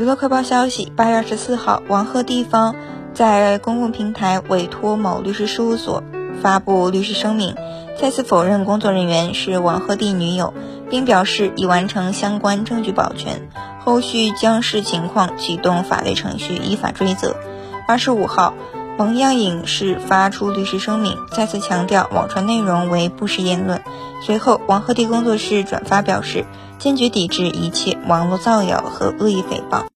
娱乐快报消息：八月二十四号，王鹤棣方在公共平台委托某律师事务所发布律师声明，再次否认工作人员是王鹤棣女友，并表示已完成相关证据保全，后续将视情况启动法律程序，依法追责。二十五号。蒙央影视发出律师声明，再次强调网传内容为不实言论。随后，王鹤棣工作室转发表示，坚决抵制一切网络造谣和恶意诽谤。